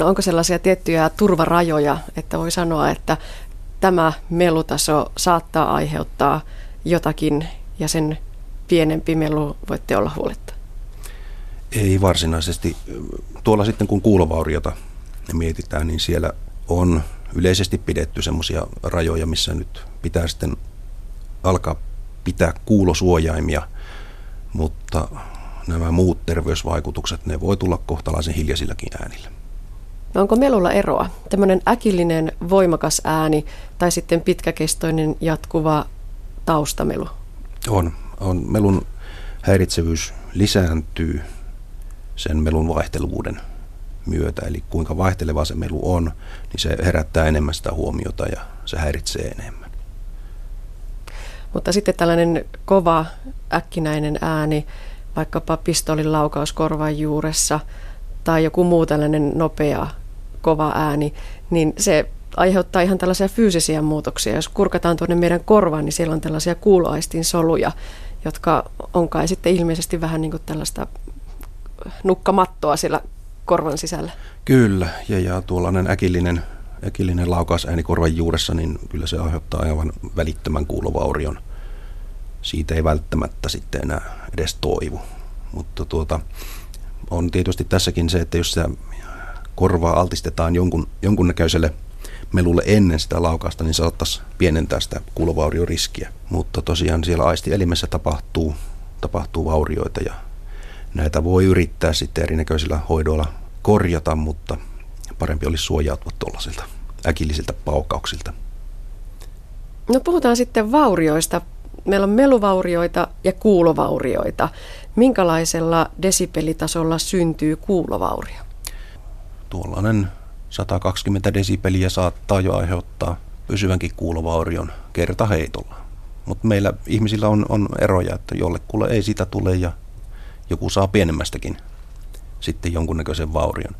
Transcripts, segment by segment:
No onko sellaisia tiettyjä turvarajoja, että voi sanoa, että tämä melutaso saattaa aiheuttaa jotakin ja sen pienempi melu voitte olla huoletta? Ei varsinaisesti. Tuolla sitten kun kuulovauriota mietitään, niin siellä on yleisesti pidetty semmoisia rajoja, missä nyt pitää sitten alkaa pitää kuulosuojaimia, mutta nämä muut terveysvaikutukset, ne voi tulla kohtalaisen hiljaisilläkin äänillä. No onko melulla eroa? Tämmöinen äkillinen, voimakas ääni tai sitten pitkäkestoinen, jatkuva taustamelu? On. on. Melun häiritsevyys lisääntyy sen melun vaihteluvuuden myötä, eli kuinka vaihteleva se melu on, niin se herättää enemmän sitä huomiota ja se häiritsee enemmän. Mutta sitten tällainen kova, äkkinäinen ääni, vaikkapa pistolin laukaus korvan juuressa tai joku muu tällainen nopea, kova ääni, niin se aiheuttaa ihan tällaisia fyysisiä muutoksia. Jos kurkataan tuonne meidän korvaan, niin siellä on tällaisia kuuloaistin soluja, jotka on kai sitten ilmeisesti vähän niin kuin tällaista nukkamattoa siellä korvan sisällä. Kyllä, ja, ja tuollainen äkillinen, äkillinen laukausääni korvan juuressa, niin kyllä se aiheuttaa aivan välittömän kuulovaurion. Siitä ei välttämättä sitten enää edes toivu. Mutta tuota, on tietysti tässäkin se, että jos sitä korvaa altistetaan jonkun, jonkunnäköiselle melulle ennen sitä laukausta, niin saattaisi pienentää sitä kuulovaurioriskiä. Mutta tosiaan siellä aistielimessä tapahtuu, tapahtuu vaurioita ja näitä voi yrittää sitten erinäköisillä hoidoilla korjata, mutta parempi olisi suojautua tuollaisilta äkillisiltä paukauksilta. No puhutaan sitten vaurioista. Meillä on meluvaurioita ja kuulovaurioita. Minkälaisella desibelitasolla syntyy kuulovaurio? Tuollainen 120 desibeliä saattaa jo aiheuttaa pysyvänkin kuulovaurion kertaheitolla. Mutta meillä ihmisillä on, on eroja, että jollekulle ei sitä tule ja joku saa pienemmästäkin sitten jonkunnäköisen vaurion.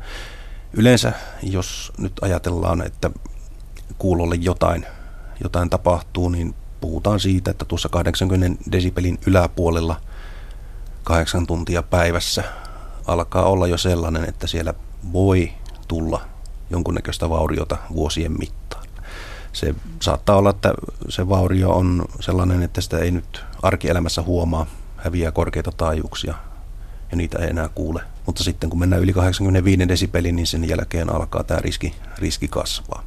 Yleensä, jos nyt ajatellaan, että kuulolle jotain, jotain tapahtuu, niin puhutaan siitä, että tuossa 80 desibelin yläpuolella kahdeksan tuntia päivässä alkaa olla jo sellainen, että siellä voi tulla jonkunnäköistä vauriota vuosien mittaan. Se saattaa olla, että se vaurio on sellainen, että sitä ei nyt arkielämässä huomaa, häviää korkeita taajuuksia ja niitä ei enää kuule. Mutta sitten kun mennään yli 85 desibelin, niin sen jälkeen alkaa tämä riski, riski kasvaa.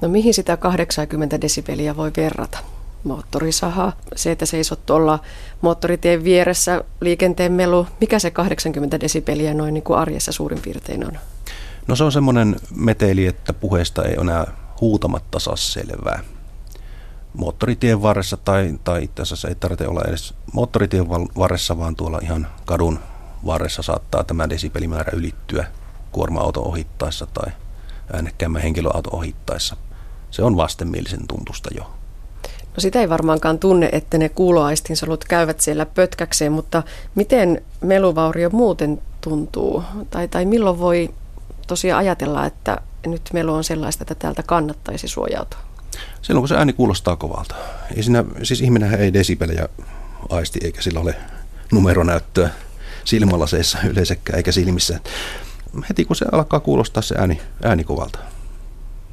No mihin sitä 80 desibeliä voi verrata? Moottorisaha, se, että seisot tuolla moottoritien vieressä, liikenteen melu, mikä se 80 desibeliä noin niin kuin arjessa suurin piirtein on? No se on semmoinen meteli, että puheesta ei enää huutamatta saa selvää. Moottoritien varressa tai, tai itse asiassa ei tarvitse olla edes moottoritien varressa, vaan tuolla ihan kadun varressa saattaa tämä desibelimäärä ylittyä kuorma-auto ohittaessa tai äänekkäämmän henkilöauto ohittaessa. Se on vastenmielisen tuntusta jo. No sitä ei varmaankaan tunne, että ne kuuloaistinsolut käyvät siellä pötkäkseen, mutta miten meluvaurio muuten tuntuu? Tai, tai milloin voi tosiaan ajatella, että nyt melu on sellaista, että täältä kannattaisi suojautua? Silloin kun se ääni kuulostaa kovalta. Ei siinä, siis ihminen ei desibelejä aisti eikä sillä ole numeronäyttöä silmälaseissa yleensäkään eikä silmissä. Heti kun se alkaa kuulostaa se ääni, ääni kovalta,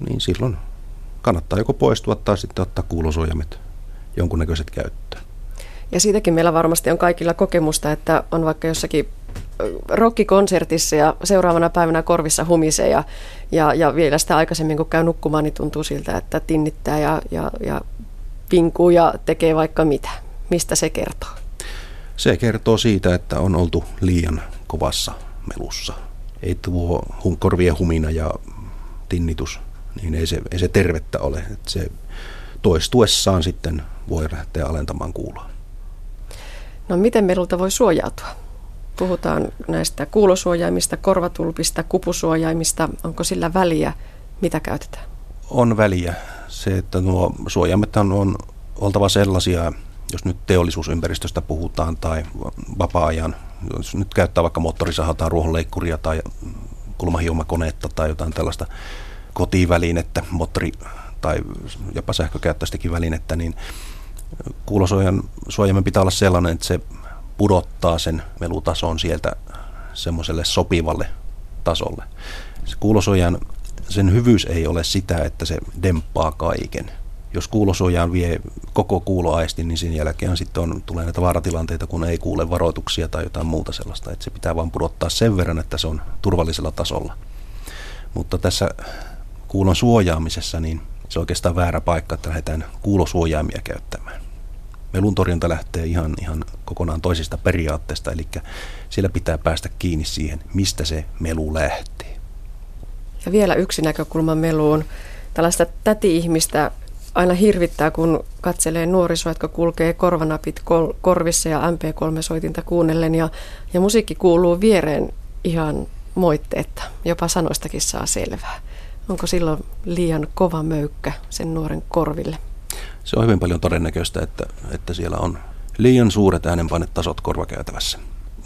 niin silloin kannattaa joko poistua tai sitten ottaa kuulosuojamet jonkunnäköiset käyttöön. Ja siitäkin meillä varmasti on kaikilla kokemusta, että on vaikka jossakin rockikonsertissa ja seuraavana päivänä korvissa humisee ja, ja, ja vielä sitä aikaisemmin kun käy nukkumaan, niin tuntuu siltä, että tinnittää ja, ja, ja pinkuu ja tekee vaikka mitä. Mistä se kertoo? Se kertoo siitä, että on oltu liian kovassa melussa. Ei tuo korvien humina ja tinnitus, niin ei se, ei se tervettä ole. Että se toistuessaan sitten voi lähteä alentamaan kuuloa. No miten melulta voi suojautua? Puhutaan näistä kuulosuojaimista, korvatulpista, kupusuojaimista. Onko sillä väliä, mitä käytetään? On väliä. Se, että nuo suojaimet on oltava sellaisia, jos nyt teollisuusympäristöstä puhutaan tai vapaa-ajan, jos nyt käyttää vaikka moottorisahaa tai ruohonleikkuria tai kulmahiomakoneetta tai jotain tällaista kotivälinettä, moottori- tai jopa sähkökäyttöistäkin välinettä, niin kuulosuojan suojamme pitää olla sellainen, että se pudottaa sen melutason sieltä semmoiselle sopivalle tasolle. Se kuulosuojan, sen hyvyys ei ole sitä, että se demppaa kaiken. Jos kuulosuojaan vie koko kuuloaisti, niin sen jälkeen sitten on, tulee näitä vaaratilanteita, kun ei kuule varoituksia tai jotain muuta sellaista. Että se pitää vain pudottaa sen verran, että se on turvallisella tasolla. Mutta tässä kuulon suojaamisessa, niin se on oikeastaan väärä paikka, että lähdetään kuulosuojaimia käyttämään. Melun torjunta lähtee ihan, ihan kokonaan toisista periaatteista, eli siellä pitää päästä kiinni siihen, mistä se melu lähtee. Ja vielä yksi näkökulma meluun. Tällaista täti-ihmistä aina hirvittää, kun katselee nuorisoa, jotka kulkee korvanapit kol- korvissa ja MP3-soitinta kuunnellen ja, ja musiikki kuuluu viereen ihan moitteetta. Jopa sanoistakin saa selvää. Onko silloin liian kova möykkä sen nuoren korville? Se on hyvin paljon todennäköistä, että, että siellä on liian suuret äänenpainetasot korvakäytävässä.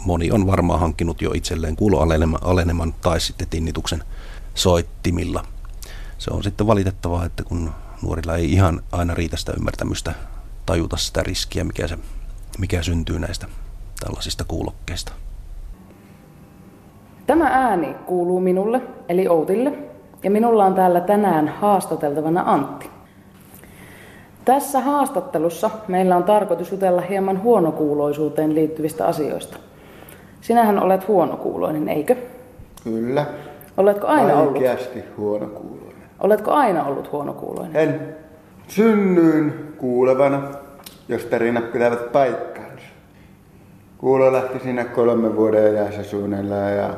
Moni on varmaan hankkinut jo itselleen kuuloaleneman tai sitten tinnituksen soittimilla. Se on sitten valitettavaa, että kun nuorilla ei ihan aina riitä sitä ymmärtämystä tajuta sitä riskiä, mikä, se, mikä syntyy näistä tällaisista kuulokkeista. Tämä ääni kuuluu minulle, eli Outille, ja minulla on täällä tänään haastateltavana Antti. Tässä haastattelussa meillä on tarkoitus jutella hieman huonokuuloisuuteen liittyvistä asioista. Sinähän olet huonokuuloinen, eikö? Kyllä. Oletko aina ollut? Huonokuuloinen. Oletko aina ollut huonokuuloinen? En. Synnyin kuulevana, jos tarinat pitävät paikkaansa. Kuulo lähti siinä kolmen vuoden ajassa suunnilleen ja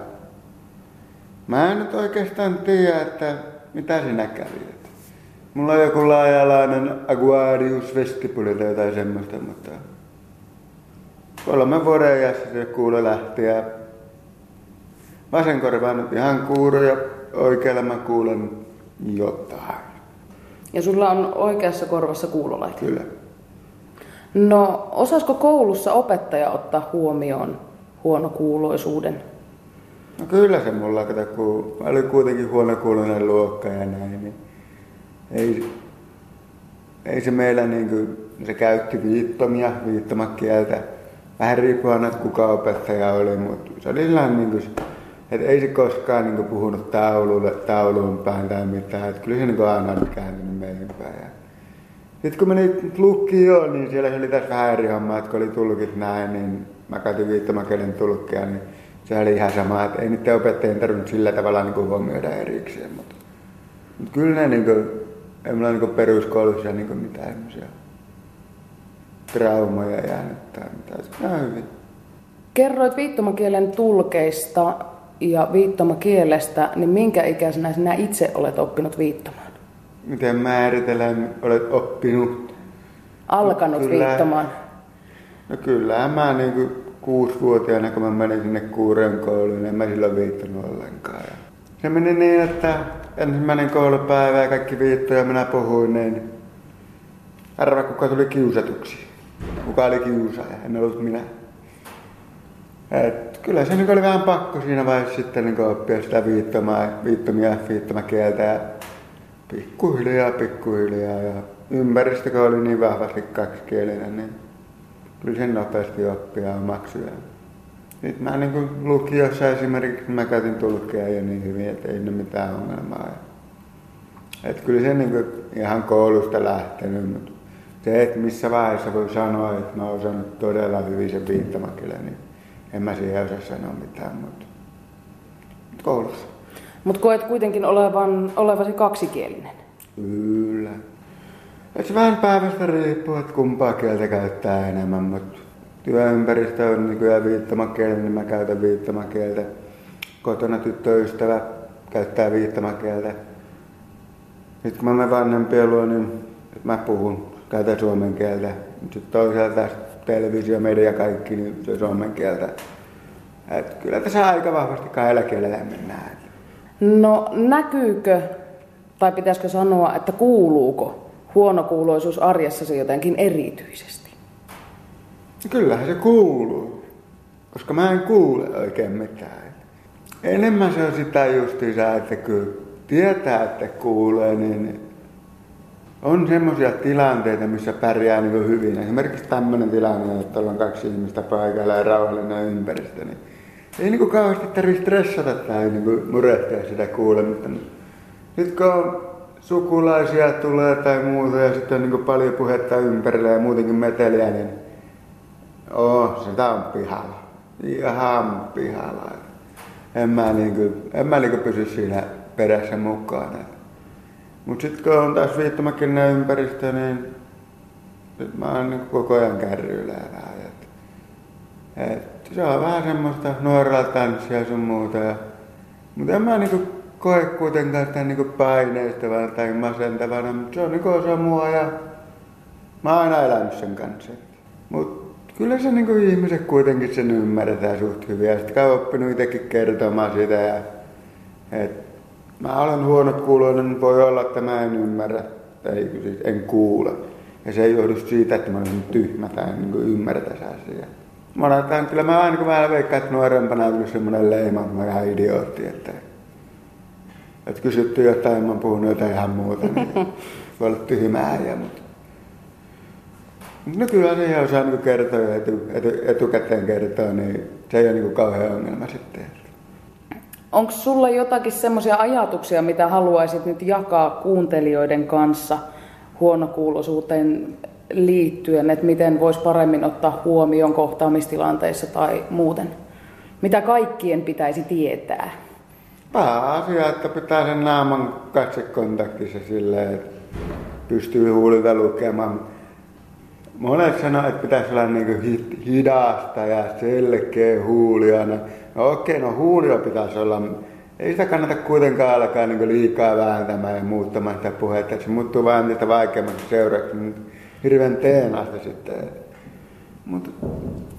mä en nyt oikeastaan tiedä, että mitä sinä kävit. Mulla on joku laajalainen Aguarius vestibuli tai jotain semmoista, mutta kolmen vuoden ajassa se kuulo lähti ja vasen korva nyt ihan kuuro ja oikealla mä kuulen jotain. Ja sulla on oikeassa korvassa kuulolaite. Kyllä. No, osasko koulussa opettaja ottaa huomioon huonokuuloisuuden? No kyllä se mulla, kato, kun mä olin kuitenkin huonokuuloinen luokka ja näin, niin ei, ei se meillä niin kuin, se käytti viittomia, viittomakieltä. Vähän riippuu aina, että kuka opettaja oli, mutta se oli sellainen niin kuin, että ei se koskaan niin kuin, puhunut taululle, tauluun päin tai mitään. Että kyllä se niin aina on kääntynyt meihin päin. Sitten kun meni lukioon, niin siellä oli tässä vähän eri homma, että kun oli tulkit näin, niin mä käytin viittomakielen tulkkia, niin se oli ihan sama, että ei niiden opettajien tarvinnut sillä tavalla niin kuin huomioida erikseen. Mutta, mutta kyllä ne niin kuin, ei mulla niin peruskoulussa niin mitään traumaja jäänyt tai mitään. Se hyvin. Kerroit viittomakielen tulkeista ja viittomakielestä, niin minkä ikäisenä sinä itse olet oppinut viittomaan? Miten määritellään, olet oppinut? Alkanut no, kyllä, viittomaan? No kyllä, mä niin kuin kuusivuotiaana, kun mä menin sinne kuuren kouluun, en mä silloin viittanut ollenkaan. Se meni niin, että ensimmäinen koulupäivä ja kaikki viittoja minä puhuin, niin arva kuka tuli kiusatuksi. Kuka oli kiusaaja, en ollut minä. Et kyllä se oli vähän pakko siinä vaiheessa sitten niin oppia sitä viittomaa, viittomia, viittomakieltä ja pikkuhiljaa, pikkuhiljaa. Ja ympäristö, kun oli niin vahvasti kaksikielinen, niin kyllä sen nopeasti oppia omaksi. Nyt mä niin kuin lukiossa esimerkiksi mä käytin tulkkeja jo niin hyvin, että ei ole mitään ongelmaa. Että kyllä se niin kuin ihan koulusta lähtenyt, mutta se, että missä vaiheessa voi sanoa, että mä oon osannut todella hyvin sen viittomakielen, niin en mä siihen osaa sanoa mitään, mutta koulussa. Mutta koet kuitenkin olevan, olevasi kaksikielinen? Kyllä. Et se vähän päivästä riippuu, että kumpaa kieltä käyttää enemmän, mutta työympäristö on nykyään viittomakielinen, niin mä käytän viittomakieltä. Kotona tyttöystävä käyttää viittomakieltä. Sitten kun mä menen vanhempien luo, niin mä puhun, käytän suomen kieltä. Sitten toisaalta televisio, media kaikki, niin se suomen kieltä. Et kyllä tässä aika vahvasti kahdella kielellä mennään. No näkyykö, tai pitäisikö sanoa, että kuuluuko huonokuuloisuus arjessasi jotenkin erityisesti? Kyllähän se kuuluu, koska mä en kuule oikein mitään. Enemmän se on sitä justiinsa, että kun tietää, että kuulee, niin on semmoisia tilanteita, missä pärjää niin hyvin. Esimerkiksi tämmöinen tilanne, että ollaan kaksi ihmistä paikalla ja rauhallinen ympäristö, niin ei niinku kauheasti tarvitse stressata tai niinku murehtia sitä kuulemista. Nyt kun on sukulaisia tulee tai muuta ja sitten on niinku paljon puhetta ympärillä ja muutenkin meteliä, niin oh, sitä on pihalla. Ihan pihalla. En mä, niinku, en mä niinku pysy siinä perässä mukana. Mutta sitten kun on taas viittomakielinen ympäristö, niin nyt mä oon niin koko ajan kärryillä Et, et, se on vähän semmoista nuorella tanssia sun muuta. Mutta en mä niinku koe kuitenkaan sitä niinku paineistavana tai masentavana, mutta se on niinku osa mua ja mä oon aina elänyt sen kanssa. Mut kyllä se niinku ihmiset kuitenkin sen ymmärretään suht hyvin ja sitten oppinut itsekin kertomaan sitä ja et, mä olen huono kuuloinen, voi olla, että mä en ymmärrä, tai siis en kuule. Ja se ei johdu siitä, että mä olen tyhmä tai en niin ymmärrä tässä asiaa. Monetaan, kyllä mä aina kun mä veikkaan, että nuorempana on ollut semmoinen leima, että mä oon ihan idiootti, että, että kysytty jotain, mä oon puhunut jotain ihan muuta, niin voi olla tyhmää ja mutta No kyllä se ihan osaa niin kertoa ja etu, etu, etukäteen kertoa, niin se ei ole niin kauhean ongelma sitten. Onko sulla jotakin semmoisia ajatuksia, mitä haluaisit nyt jakaa kuuntelijoiden kanssa huonokuuloisuuteen liittyen, että miten voisi paremmin ottaa huomioon kohtaamistilanteissa tai muuten? Mitä kaikkien pitäisi tietää? Pääasia, että pitää sen naaman katsekontaktissa silleen, että pystyy huulilta lukemaan. Monet sanoo, että pitäisi olla niin hidasta ja selkeä huuliana. No okei, no huulilla pitäisi olla. Ei sitä kannata kuitenkaan alkaa niin liikaa vääntämään ja muuttamaan sitä puhetta. Se muuttuu vain niitä vaikeammaksi seuraavaksi. Hirveän teenasta sitten. Mutta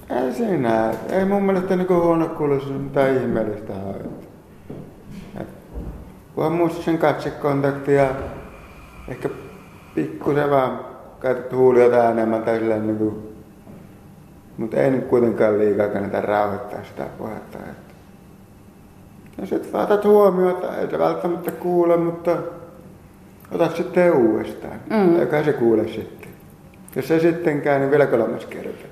ei siinä. Ei mun mielestä niin huono kuuloisuus mitään ihmeellistä ole. Kunhan muista sen ja ehkä pikkusen vaan käytetty huulia enemmän tai silleen niin kuin mutta ei nyt kuitenkaan liikaa kannata rauhoittaa sitä puhetta. Että. Ja sitten otat huomiota, ei se välttämättä kuule, mutta otat sitten uudestaan. Mm. Eikä se kuule sitten. Jos se sitten käy, niin vielä kolmas kerta.